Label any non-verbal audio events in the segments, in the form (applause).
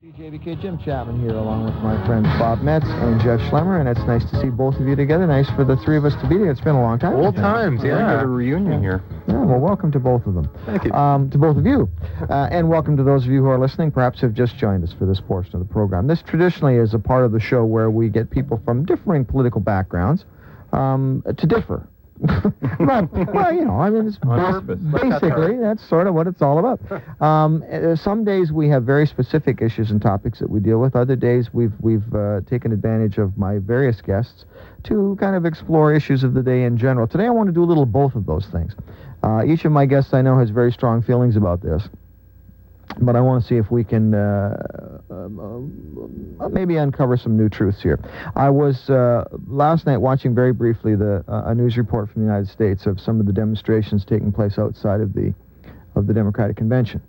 CJBK Jim Chapman here, along with my friends Bob Metz and Jeff Schlemmer, and it's nice to see both of you together. Nice for the three of us to be together. It's been a long time. Old times, yeah. got a reunion here. Yeah, well, welcome to both of them. Thank you. Um, to both of you. Uh, and welcome to those of you who are listening, perhaps have just joined us for this portion of the program. This traditionally is a part of the show where we get people from differing political backgrounds um, to differ. (laughs) but, well, you know, I mean, it's bas- basically that's sort of what it's all about. (laughs) Um, uh, some days we have very specific issues and topics that we deal with. Other days we've we've uh, taken advantage of my various guests to kind of explore issues of the day in general. Today I want to do a little of both of those things. Uh, each of my guests I know has very strong feelings about this, but I want to see if we can uh, um, uh, maybe uncover some new truths here. I was uh, last night watching very briefly the uh, a news report from the United States of some of the demonstrations taking place outside of the of the Democratic Convention.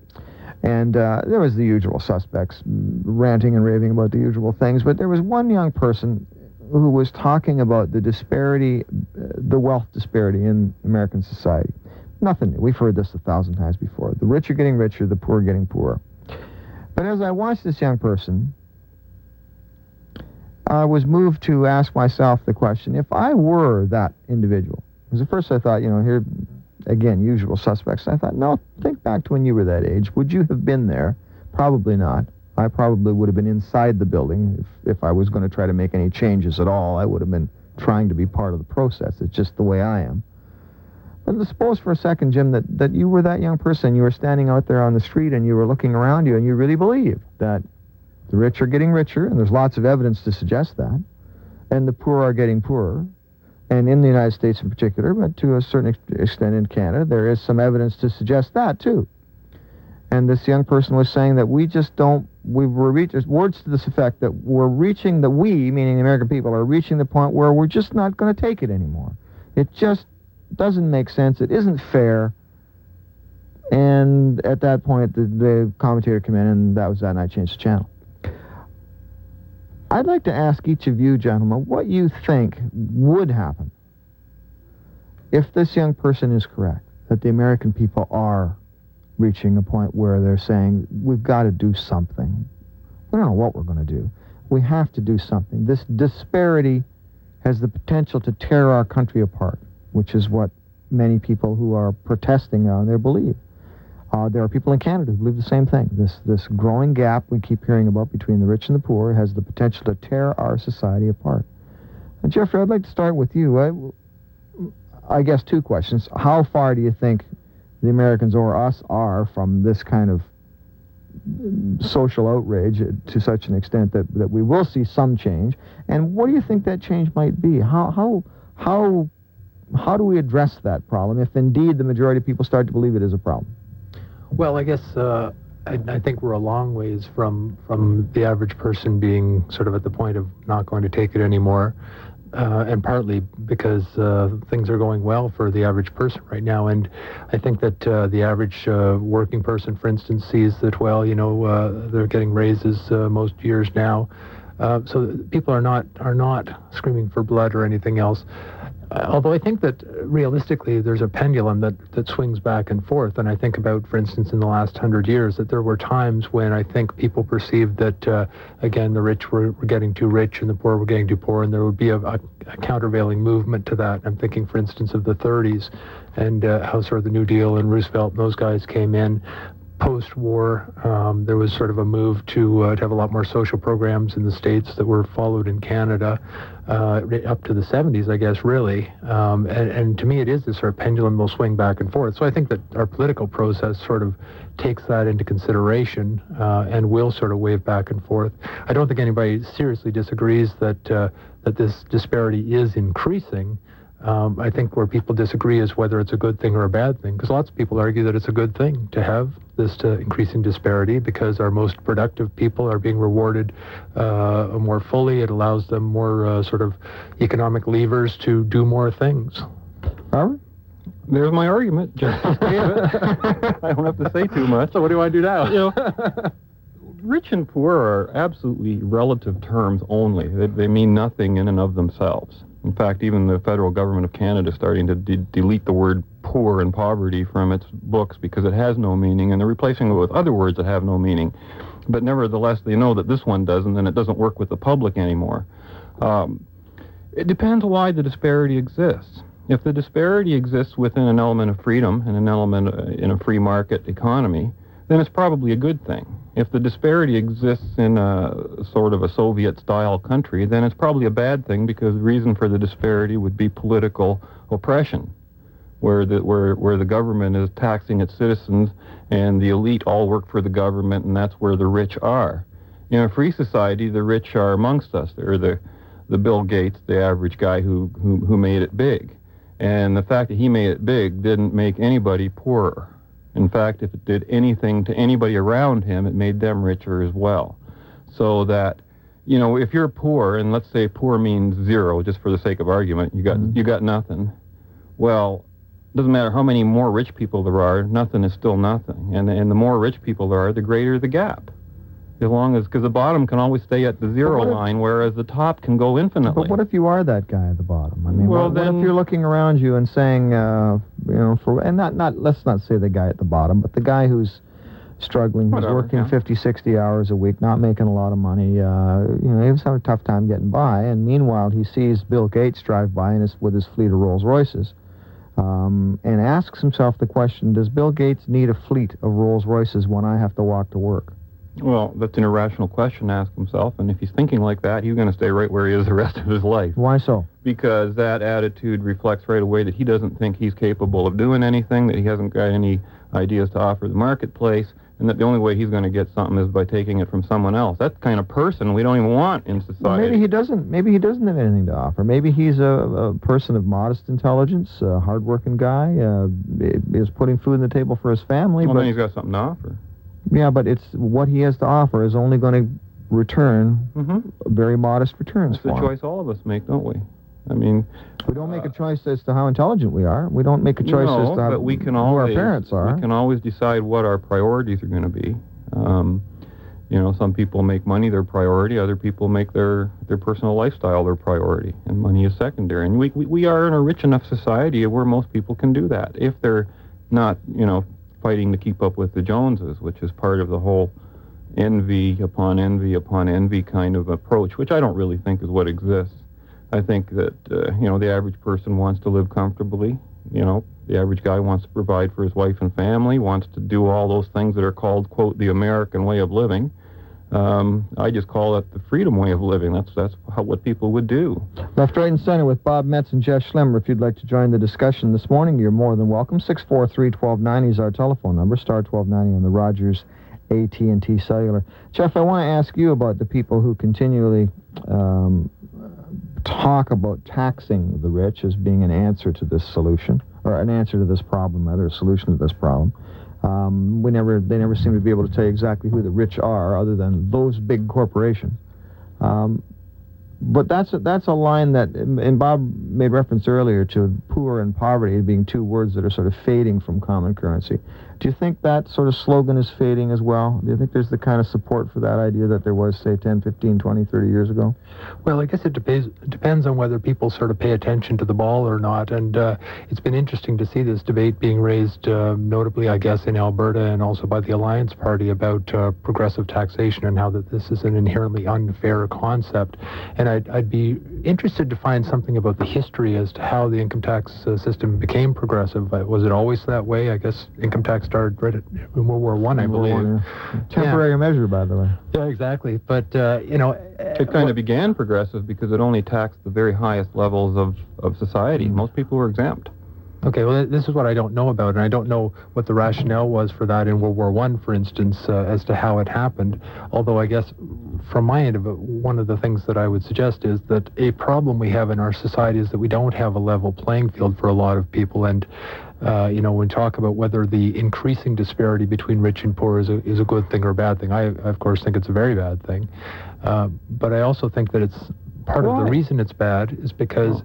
And uh, there was the usual suspects ranting and raving about the usual things, but there was one young person who was talking about the disparity, uh, the wealth disparity in American society. Nothing new. We've heard this a thousand times before. The rich are getting richer, the poor are getting poorer. But as I watched this young person, I was moved to ask myself the question, if I were that individual, because at first I thought, you know, here, again, usual suspects. I thought, no, think back to when you were that age. Would you have been there? Probably not. I probably would have been inside the building if, if I was going to try to make any changes at all. I would have been trying to be part of the process. It's just the way I am. Suppose for a second, Jim, that, that you were that young person. You were standing out there on the street and you were looking around you and you really believed that the rich are getting richer, and there's lots of evidence to suggest that, and the poor are getting poorer. And in the United States in particular, but to a certain extent in Canada, there is some evidence to suggest that too. And this young person was saying that we just don't, we were reaching, words to this effect, that we're reaching, the we, meaning the American people, are reaching the point where we're just not going to take it anymore. It just doesn't make sense. It isn't fair. And at that point, the, the commentator came in, and that was that, and I changed the channel. I'd like to ask each of you, gentlemen, what you think would happen if this young person is correct, that the American people are reaching a point where they're saying, we've got to do something. We don't know what we're going to do. We have to do something. This disparity has the potential to tear our country apart, which is what many people who are protesting on there believe. Uh, there are people in Canada who believe the same thing. This this growing gap we keep hearing about between the rich and the poor has the potential to tear our society apart. And Jeffrey, I'd like to start with you. I, I guess two questions. How far do you think the Americans or us are from this kind of social outrage to such an extent that, that we will see some change? And what do you think that change might be? How how how how do we address that problem if indeed the majority of people start to believe it is a problem? Well, I guess uh, I, I think we're a long ways from from the average person being sort of at the point of not going to take it anymore, uh, and partly because uh, things are going well for the average person right now. And I think that uh, the average uh, working person, for instance, sees that well, you know, uh, they're getting raises uh, most years now. So people are not are not screaming for blood or anything else. Although I think that uh, realistically there's a pendulum that, that swings back and forth. And I think about, for instance, in the last hundred years, that there were times when I think people perceived that, uh, again, the rich were, were getting too rich and the poor were getting too poor, and there would be a, a, a countervailing movement to that. I'm thinking, for instance, of the 30s and uh, how sort of the New Deal and Roosevelt and those guys came in post-war, um, there was sort of a move to uh, to have a lot more social programs in the states that were followed in Canada uh, up to the 70s, I guess, really. Um, and, and to me, it is this sort of pendulum will swing back and forth. So I think that our political process sort of takes that into consideration uh, and will sort of wave back and forth. I don't think anybody seriously disagrees that uh, that this disparity is increasing. Um, I think where people disagree is whether it's a good thing or a bad thing, because lots of people argue that it's a good thing to have this uh, increasing disparity because our most productive people are being rewarded uh, more fully. It allows them more uh, sort of economic levers to do more things. Robert? There's my argument. Just (laughs) it. I don't have to say too much. So what do I do now? You know, (laughs) rich and poor are absolutely relative terms only. They, they mean nothing in and of themselves. In fact, even the federal government of Canada is starting to de- delete the word poor and poverty from its books because it has no meaning, and they're replacing it with other words that have no meaning. but nevertheless, they know that this one doesn't, and it doesn't work with the public anymore. Um, it depends why the disparity exists. If the disparity exists within an element of freedom and an element uh, in a free market economy, then it's probably a good thing. If the disparity exists in a sort of a Soviet-style country, then it's probably a bad thing because the reason for the disparity would be political oppression, where the where where the government is taxing its citizens and the elite all work for the government, and that's where the rich are. In a free society, the rich are amongst us. They're the the Bill Gates, the average guy who who, who made it big, and the fact that he made it big didn't make anybody poorer. In fact, if it did anything to anybody around him, it made them richer as well. So that, you know, if you're poor, and let's say poor means zero, just for the sake of argument, you got mm-hmm. you got nothing. Well, doesn't matter how many more rich people there are, nothing is still nothing. And and the more rich people there are, the greater the gap as long as because the bottom can always stay at the zero if, line, whereas the top can go infinitely. But what if you are that guy at the bottom? I mean, well, what, then, what if you're looking around you and saying, uh, know, for and not not let's not say the guy at the bottom, but the guy who's struggling, who's working yeah. 50, 60 hours a week, not making a lot of money. Uh, you know, he's having a tough time getting by, and meanwhile he sees Bill Gates drive by in his, with his fleet of Rolls Royces. Um, and asks himself the question, does Bill Gates need a fleet of Rolls Royces when I have to walk to work? Well, that's an irrational question to ask himself, and if he's thinking like that, he's going to stay right where he is the (laughs) rest of his life. Why so? Because that attitude reflects right away that he doesn't think he's capable of doing anything, that he hasn't got any ideas to offer the marketplace, and that the only way he's going to get something is by taking it from someone else. That's the kind of person we don't even want in society. Well, maybe he doesn't. Maybe he doesn't have anything to offer. Maybe he's a, a person of modest intelligence, a hardworking guy, uh, is putting food on the table for his family. Well, but then he's got something to offer. Yeah, but it's what he has to offer is only going to return mm-hmm. very modest returns. It's the him. choice all of us make, don't we? I mean, we don't make a choice as to how intelligent we are. We don't make a choice no, as to how, but we can always, our parents are. We can always decide what our priorities are going to be. Um, you know, some people make money their priority. Other people make their, their personal lifestyle their priority, and money is secondary. And we, we, we are in a rich enough society where most people can do that if they're not, you know, fighting to keep up with the Joneses, which is part of the whole envy upon envy upon envy kind of approach, which I don't really think is what exists. I think that, uh, you know, the average person wants to live comfortably. You know, the average guy wants to provide for his wife and family, wants to do all those things that are called, quote, the American way of living. Um, I just call it the freedom way of living. That's that's how, what people would do. Left, right, and center with Bob Metz and Jeff Schlemmer. If you'd like to join the discussion this morning, you're more than welcome. 643-1290 is our telephone number, star 1290 on the Rogers AT&T cellular. Jeff, I want to ask you about the people who continually um, talk about taxing the rich as being an answer to this solution, or an answer to this problem, rather, a solution to this problem. Um, we never, they never seem to be able to tell you exactly who the rich are, other than those big corporations. Um, but that's a, that's a line that, and Bob made reference earlier to poor and poverty being two words that are sort of fading from common currency. Do you think that sort of slogan is fading as well? Do you think there's the kind of support for that idea that there was, say, 10, 15, 20, 30 years ago? Well, I guess it depends, depends on whether people sort of pay attention to the ball or not. And uh, it's been interesting to see this debate being raised, uh, notably, I guess, in Alberta and also by the Alliance Party about uh, progressive taxation and how that this is an inherently unfair concept. And I'd, I'd be interested to find something about the history as to how the income tax uh, system became progressive. Uh, was it always that way? I guess income tax started right in World War One, I, I believe. War, yeah. Temporary yeah. measure, by the way. Yeah, exactly. But uh, you know, it kind of began progressive because it only taxed the very highest levels of of society. Mm. Most people were exempt. Okay, well, this is what I don't know about, and I don't know what the rationale was for that in World War One, for instance, uh, as to how it happened. Although I guess, from my end of it, one of the things that I would suggest is that a problem we have in our society is that we don't have a level playing field for a lot of people, and uh, you know, when we talk about whether the increasing disparity between rich and poor is a, is a good thing or a bad thing, I, of course, think it's a very bad thing. Uh, but I also think that it's part Why? of the reason it's bad is because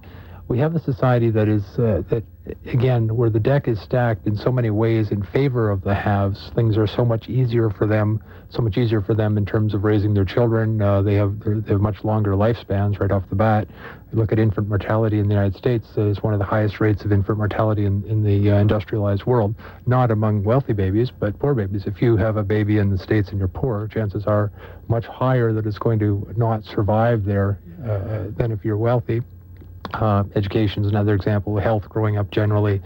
we have a society that is uh, that again where the deck is stacked in so many ways in favor of the haves. Things are so much easier for them so much easier for them in terms of raising their children. Uh, they have they have much longer lifespans right off the bat. You look at infant mortality in the United States uh, it's one of the highest rates of infant mortality in, in the uh, industrialized world. Not among wealthy babies but poor babies. If you have a baby in the states and you're poor chances are much higher that it's going to not survive there uh, than if you're wealthy uh, education is another example, health growing up generally.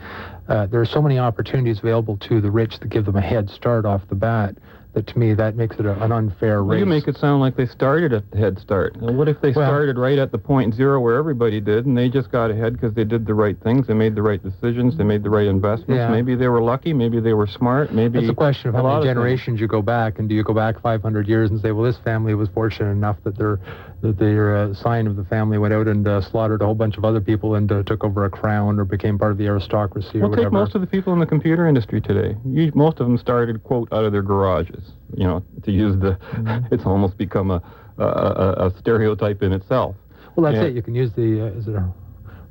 Uh, there are so many opportunities available to the rich that give them a head start off the bat that to me that makes it a, an unfair well, race. You make it sound like they started at the head start. What if they well, started right at the point zero where everybody did, and they just got ahead because they did the right things, they made the right decisions, they made the right investments. Yeah. Maybe they were lucky, maybe they were smart, maybe. It's a question of how many generations you go back, and do you go back 500 years and say, well, this family was fortunate enough that their that their uh, sign of the family went out and uh, slaughtered a whole bunch of other people and uh, took over a crown or became part of the aristocracy well, or whatever. take most of the people in the computer industry today. You, most of them started quote out of their garages. You know, to use the, mm-hmm. (laughs) it's almost become a, a, a, stereotype in itself. Well, that's it. You can use the, uh, is it a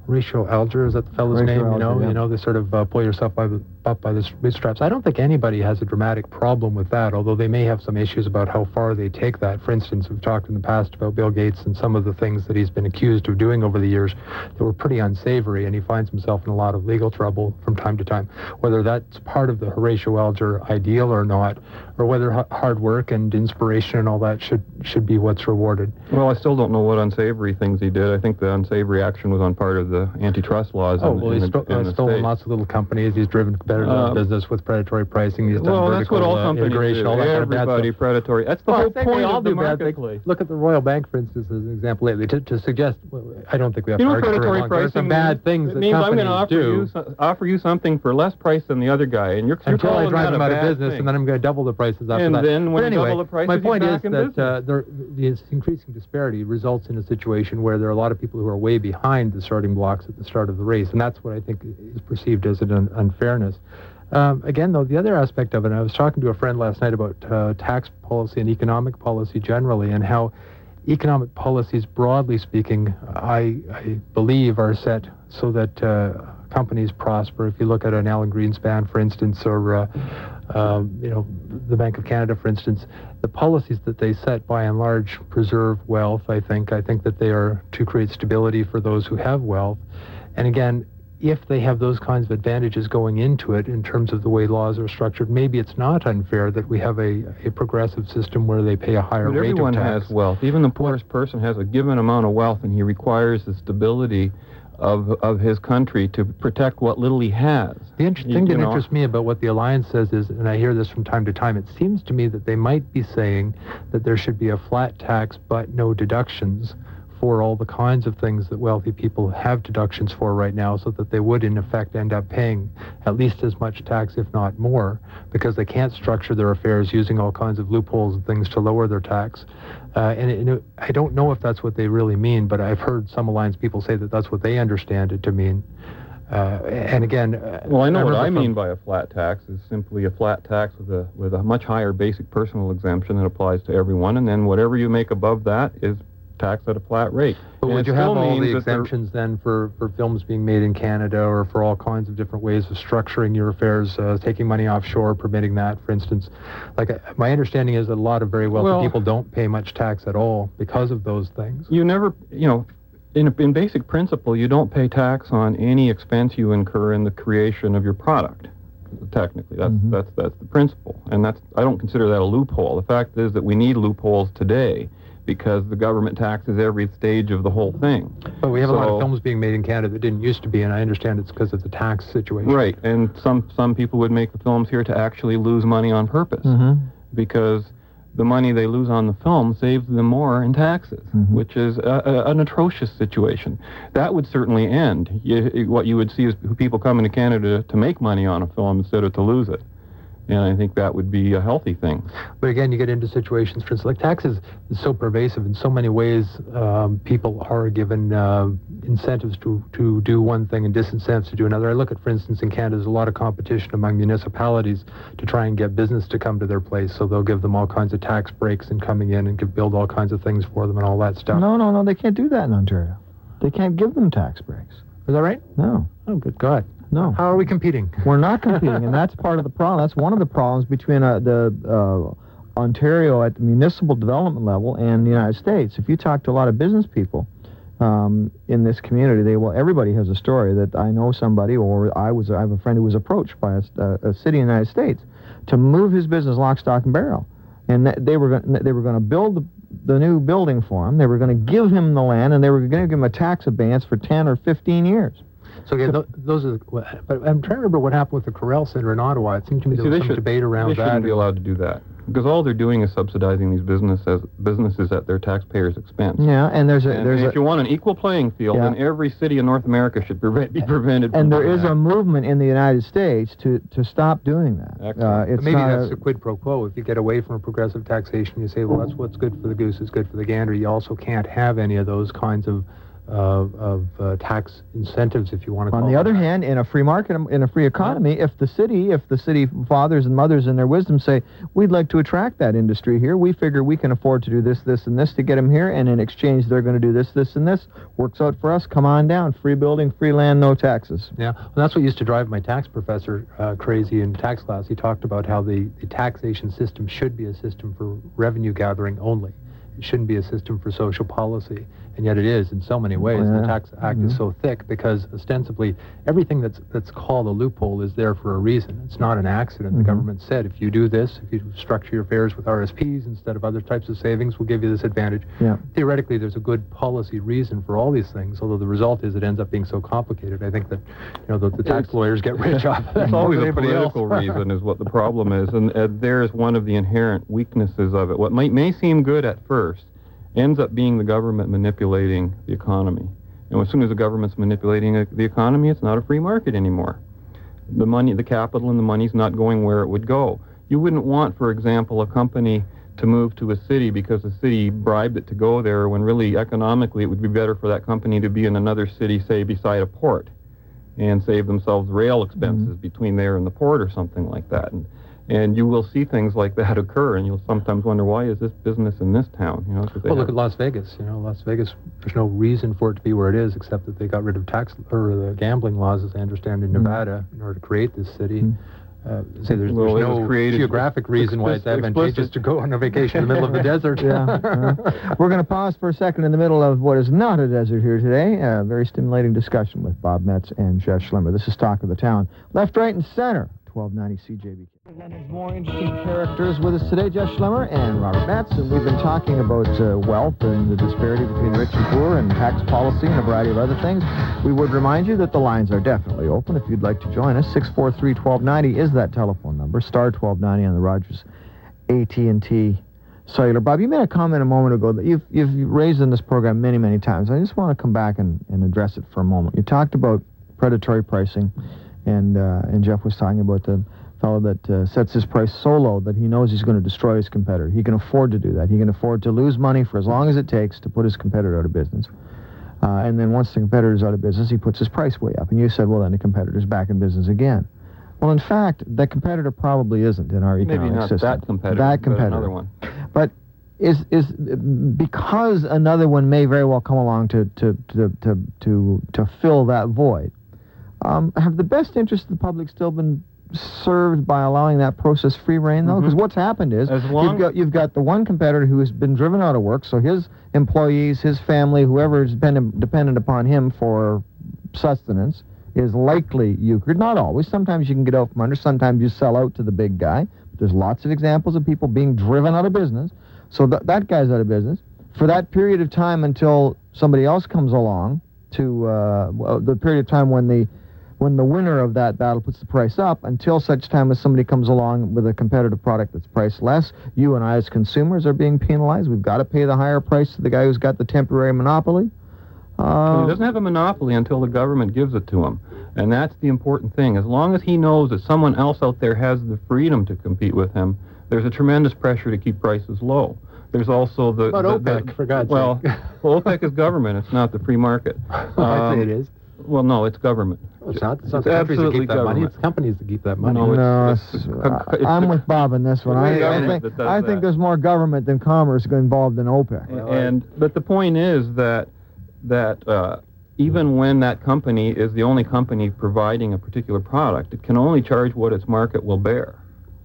Horatio Alger? Is that the fellow's name? Alger, you know, yeah. you know, they sort of uh, pull yourself by the up by the bootstraps. I don't think anybody has a dramatic problem with that, although they may have some issues about how far they take that. For instance, we've talked in the past about Bill Gates and some of the things that he's been accused of doing over the years that were pretty unsavory, and he finds himself in a lot of legal trouble from time to time. Whether that's part of the Horatio Alger ideal or not, or whether hard work and inspiration and all that should should be what's rewarded. Well, I still don't know what unsavory things he did. I think the unsavory action was on part of the antitrust laws. Oh, in, well, he's uh, stolen lots of little companies. He's driven uh, business with predatory pricing. He's done well, vertical that's what all uh, companies integration, do. all that Everybody kind of predatory. That's the well, whole point they all of the do bad. Look at the Royal Bank, for instance, as an example lately. To, to suggest, well, I don't think we have you to know, argue predatory for There's some bad things it that means I'm companies going to offer do. you, offer you something for less price than the other guy, and you're, you're until I drive them out of business, thing. and then I'm going to double the prices after And that. then when but anyway, double the prices, my point is that uh, the increasing disparity results in a situation where there are a lot of people who are way behind the starting blocks at the start of the race, and that's what I think is perceived as an unfairness. Um, again, though, the other aspect of it, I was talking to a friend last night about uh, tax policy and economic policy generally, and how economic policies, broadly speaking, I, I believe are set so that uh, companies prosper. If you look at an Alan Greenspan, for instance, or uh, um, you know the Bank of Canada, for instance, the policies that they set, by and large, preserve wealth. I think. I think that they are to create stability for those who have wealth, and again, if they have those kinds of advantages going into it in terms of the way laws are structured, maybe it's not unfair that we have a, a progressive system where they pay a higher but rate everyone of tax. has wealth. Even the poorest person has a given amount of wealth, and he requires the stability of of his country to protect what little he has. The interesting thing that interests me about what the alliance says is, and I hear this from time to time, it seems to me that they might be saying that there should be a flat tax but no deductions for all the kinds of things that wealthy people have deductions for right now so that they would in effect end up paying at least as much tax if not more because they can't structure their affairs using all kinds of loopholes and things to lower their tax. Uh, and, it, and it, I don't know if that's what they really mean but I've heard some alliance people say that that's what they understand it to mean. Uh, and again, uh, well, I know I what I mean by a flat tax is simply a flat tax with a with a much higher basic personal exemption that applies to everyone, and then whatever you make above that is tax at a flat rate. But and would you have all the exemptions then for, for films being made in Canada or for all kinds of different ways of structuring your affairs, uh, taking money offshore, permitting that, for instance? Like, uh, my understanding is that a lot of very wealthy Well- people don't pay much tax at all because of those things. You never, you know, in, in basic principle, you don't pay tax on any expense you incur in the creation of your product. Technically, that's Mhm. that's that's the principle, and that's I don't consider that a loophole. The fact is that we need loopholes today because the government taxes every stage of the whole thing. But we have a lot of films being made in Canada that didn't used to be, and I understand it's because of the tax situation. Right, and some some people would make the films here to actually lose money on purpose Mm-hmm. because the money they lose on the film saves them more in taxes, Mhm. which is a, a, an atrocious situation. That would certainly end. You, what you would see is people coming to Canada to make money on a film instead of to lose it. And I think that would be a healthy thing. But again, you get into situations, for instance, like taxes is so pervasive in so many ways. Um, people are given uh, incentives to, to do one thing and disincentives to do another. I look at, for instance, in Canada, there's a lot of competition among municipalities to try and get business to come to their place. So they'll give them all kinds of tax breaks and coming in and give, build all kinds of things for them and all that stuff. No, no, no. They can't do that in Ontario. They can't give them tax breaks. Is that right? No, Oh, good God. No. How are we competing? (laughs) We're not competing, and that's part of the problem. That's one of the problems between uh, the uh, Ontario at the municipal development level and the United States. If you talk to a lot of business people um, in this community, they will. Everybody has a story that I know somebody, or I was. I have a friend who was approached by a, a, city in the United States to move his business lock, stock, and barrel, and th- they were going. They were going to build the, the new building for him. They were going to give him the land, and they were going to give him a tax advance for ten or fifteen years. So again, th- those are. The, but I'm trying to remember what happened with the Corel Centre in Ottawa. It seemed to me See, there was they some should- debate around They that. shouldn't be allowed to do that because all they're doing is subsidizing these businesses businesses at their taxpayers' expense. Yeah, and there's a And there's if a, you want an equal playing field, Yeah. then every city in North America should prevent, be prevented. And there doing that. a movement in the United States to, to stop doing that. Uh, Excellent. it's maybe that's a- the quid pro quo. If you get away from a progressive taxation, you say, well, that's what's good for the goose is good for the gander. You also can't have any of those kinds of uh, of uh, tax incentives, if you want to call on the other that. hand, in a free market, um, in a free economy, if the city, if the city fathers and mothers in their wisdom say, we'd like to attract that industry here, we figure we can afford to do this, this, and this to get them here, and in exchange they're going to do this, this, and this, works out for us, come on down, free building, free land, no taxes. Yeah, well, that's what used to drive my tax professor uh, crazy in tax class. He talked about how the, the taxation system should be a system for revenue gathering only. It shouldn't be a system for social policy, and yet it is in so many ways. Yeah. The Tax Act Mhm. is so thick because ostensibly everything that's that's called a loophole is there for a reason. It's not an accident. Mhm. The government said if you do this, if you structure your affairs with RSPs instead of other types of savings, we'll give you this advantage. Yeah. Theoretically, there's a good policy reason for all these things, although the result is it ends up being so complicated. I think that you know the, the tax It's- lawyers get rich off of. (laughs) It's always a political reason is what the (laughs) problem is, and uh, there's one of the inherent weaknesses of it. What might may seem good at first ends up being the government manipulating the economy. And as soon as the government's manipulating uh, the economy, it's not a free market anymore. The money, the capital and the money's not going where it would go. You wouldn't want, for example, a company to move to a city because the city bribed it to go there when really economically it would be better for that company to be in another city, say beside a port and save themselves rail expenses between there and the port or something like that. And, and you will see things like that occur, and you'll sometimes wonder why is this business in this town? You know, Well, look have- at Las Vegas. You know, Las Vegas. There's no reason for it to be where it is, except that they got rid of tax or the gambling laws, as I understand, in Mm. Nevada, in order to create this city. Mm. Uh, say there's, Well, there's no geographic reason why it's explicit- advantageous explicit. to go on a vacation in the middle of the (laughs) desert. yeah. uh, (laughs) we're going to pause for a second in the middle of what is not a desert here today. A very stimulating discussion with Bob Metz and Jeff Schlemmer. This is Talk of the Town. Left, right, and center. 1290 CJB. There's more interesting characters with us today, Jeff Schlemmer and Robert Metz, and we've been talking about uh, wealth and the disparity between rich and poor and tax policy and a variety of other things. We would remind you that the lines are definitely open if you'd like to join us. 643-1290 is that telephone number, star 1290 on the Rogers AT&T cellular. Bob, you made a comment a moment ago that you've, you've raised in this program many, many times. I just want to come back and, and address it for a moment. You talked about predatory pricing, and, uh, and Jeff was talking about the fellow that uh, sets his price so low that he knows he's going to destroy his competitor. He can afford to do that. He can afford to lose money for as long as it takes to put his competitor out of business. Uh, and then once the competitor's out of business, he puts his price way up. And you said, well, then the competitor's back in business again. Well, in fact, the competitor probably isn't in our economic maybe not system. that competitive, That but another one. But is is because another one may very well come along to to to to to, to fill that void. Um, have the best interests of the public still been served by allowing that process free reign, though? Because Mhm. what's happened is you've got you've got the one competitor who has been driven out of work, so his employees, his family, whoever's been dependent upon him for sustenance is likely euchred. Not always. Sometimes you can get out from under. Sometimes you sell out to the big guy. There's lots of examples of people being driven out of business. So th- that guy's out of business for that period of time until somebody else comes along to uh, the period of time when the when the winner of that battle puts the price up until such time as somebody comes along with a competitive product that's priced less. You and I as consumers are being penalized. We've got to pay the higher price to the guy who's got the temporary monopoly. Uh, he doesn't have a monopoly until the government gives it to him. And that's the important thing. As long as he knows that someone else out there has the freedom to compete with him, there's a tremendous pressure to keep prices low. There's also the... But the- the- OPEC, for God's well, sake. well, OPEC is government. It's not the free market. (laughs) I'd say Um, it is. Well, no, it's government. Well, it's not. It's not It's the countries that keep that money. It's companies that keep that money. No, it's- no, it's- it's- it's- it's I'm with Bob on this one. It's I, the I think that I think there's more government than commerce involved in OPEC. Well, I- and but the point is that that uh, even when that company is the only company providing a particular product, it can only charge what its market will bear.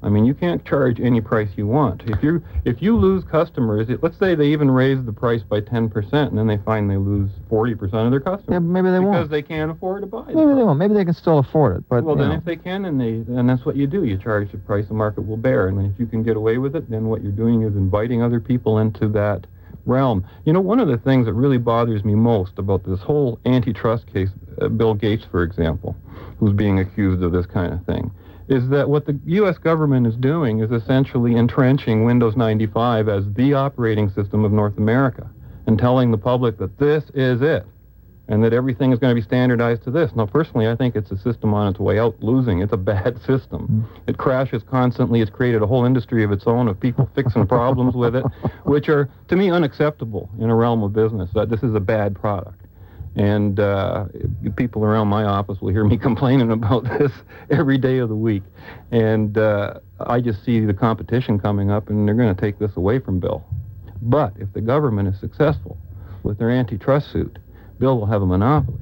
I mean, you can't charge any price you want. If you if you lose customers, it, let's say they even raise the price by 10%, and then they find they lose 40% of their customers. Yeah, maybe they because won't. Because they can't afford to buy. the Maybe they won't. Maybe they can still afford it. But Well, then know. if they can, and they, and that's what you do. You charge the price the market will bear, and then if you can get away with it, then what you're doing is inviting other people into that realm. You know, one of the things that really bothers me most about this whole antitrust case, uh, Bill Gates, for example, who's being accused of this kind of thing, is that what the U.S. government is doing is essentially entrenching Windows 95 as the operating system of North America and telling the public that this is it and that everything is going to be standardized to this. Now, personally, I think it's a system on its way out losing. It's a bad (laughs) system. Mm-hmm. It crashes constantly. It's created a whole industry of its own of people (laughs) fixing problems with it, which are, to me, unacceptable in a realm of business. That this is a bad product. And uh, people around my office will hear me (laughs) complaining about this every day of the week. And uh, I just see the competition coming up, and they're going to take this away from Bill. But if the government is successful with their antitrust suit, Bill will have a monopoly.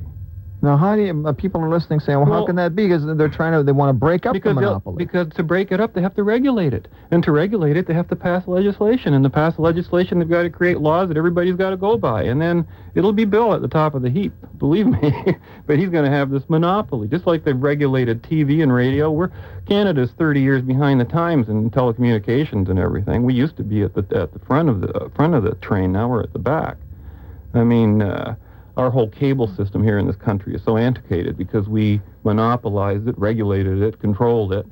Now, how do you, uh, people are listening saying, well, how can that be? Because they're trying to, they want to break up the monopoly. because to break it up, they have to regulate it, and to regulate it, they have to pass legislation, and to pass legislation, they've got to create laws that everybody's got to go by, and then it'll be Bill at the top of the heap, (laughs) believe me. (laughs) but he's going to have this monopoly, just like they've regulated TV and radio. We're Canada's 30 years behind the times in telecommunications and everything. We used to be at the at the front of the uh, front of the train. Now we're at the back. I mean, uh, our whole cable system here in this country is so antiquated because we monopolized it, regulated it, controlled it,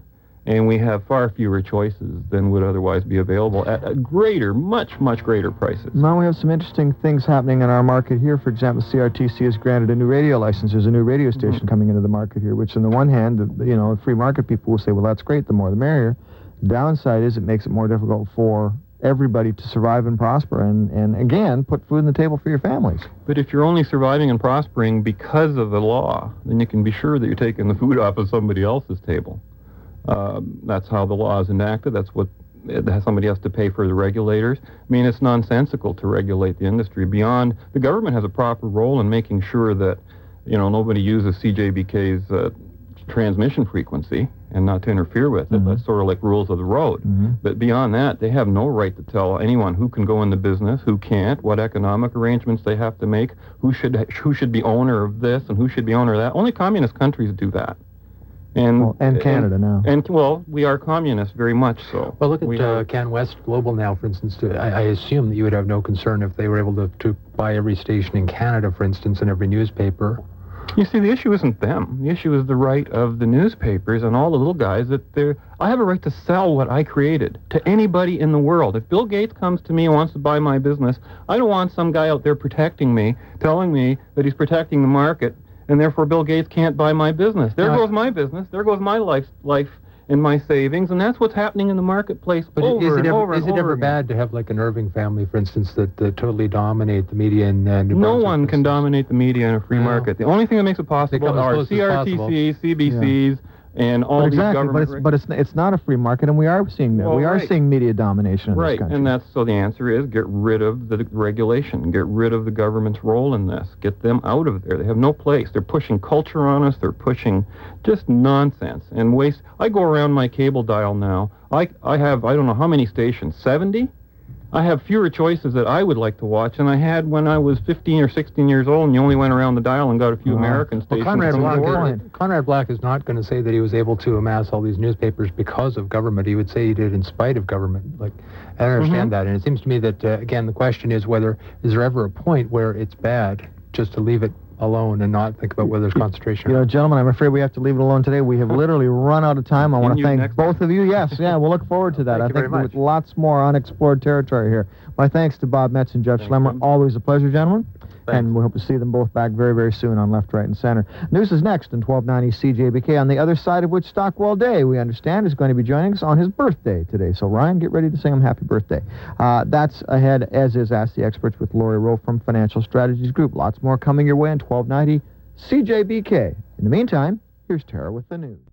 and we have far fewer choices than would otherwise be available at a greater, much, much greater prices. Now we have some interesting things happening in our market here. For example, CRTC has granted a new radio license. There's a new radio Mm-hmm. station coming into the market here, which on the one hand, you know, free market people will say, well, that's great, the more the merrier. The downside is it makes it more difficult for everybody to survive and prosper and, and again, put food on the table for your families. But if you're only surviving and prospering because of the law, then you can be sure that you're taking the food (laughs) off of somebody else's table. Um, that's how the law is enacted. That's what somebody has to pay for the regulators. I mean, it's nonsensical to regulate the industry beyond the government has a proper role in making sure that you know nobody uses CJBK's uh, transmission frequency and not to interfere with it. Mhm. That's sort of like rules of the road. Mhm. But beyond that, they have no right to tell anyone who can go in the business, who can't, what economic arrangements they have to make, who should who should be owner of this and who should be owner of that. Only communist countries do that. And Well, and Canada now. And well, we are communists very much so. Well, look at We uh, have- CanWest Global now, for instance. I, I assume that you would have no concern if they were able to, to buy every station in Canada, for instance, and every newspaper. You see, the issue isn't them. The issue is the right of the newspapers and all the little guys that they're. I have a right to sell what I created to anybody in the world. If Bill Gates comes to me and wants to buy my business, I don't want some guy out there protecting me, telling me that he's protecting the market, and therefore Bill Gates can't buy my business. There Now- goes my business. There goes my life, life and my savings, and that's what's happening in the marketplace But over is it and ever, over is it ever again. bad to have like an Irving family, for instance, that, that totally dominate the media in uh, New No Brunswick, one can instance? dominate the media in a free No. market. The only thing that makes it possible are possible. CRTC, CBCs, and all But these exactly, but it's but it's it's not a free market, and we are seeing that. Well, we are right. seeing media domination in right, this country. and that's so the answer is get rid of the regulation, get rid of the government's role in this, get them out of there. They have no place. They're pushing culture on us. They're pushing just nonsense and waste. I go around my cable dial now. I I have I don't know how many stations, seventy. I have fewer choices that I would like to watch than I had when I was 15 or 16 years old, and you only went around the dial and got a few Wow. American Well, stations. Conrad Black, is, Conrad Black is not going to say that he was able to amass all these newspapers because of government. He would say he did in spite of government. Like, I don't understand Mhm. that. And it seems to me that, uh, again, the question is whether, is there ever a point where it's bad just to leave it alone and not think about whether there's concentration? You know, gentlemen, I'm afraid we have to leave it alone today. We have (laughs) literally run out of time. I want to thank both of you. Yes, yeah, we'll look forward to (laughs) that. I think with lots more unexplored territory here. My thanks to Bob Metz and Jeff Thank Schlemmer. you. Always a pleasure, gentlemen. Thanks. And we hope to see them both back very, very soon on Left, Right, and Center. News is next in 1290 CJBK, on the other side of which Stockwell Day, we understand, is going to be joining us on his birthday today. So, Ryan, get ready to sing him happy birthday. Uh, that's ahead, as is Ask the Experts with Lori Rowe from Financial Strategies Group. Lots more coming your way in 1290 CJBK. In the meantime, here's Tara with the news.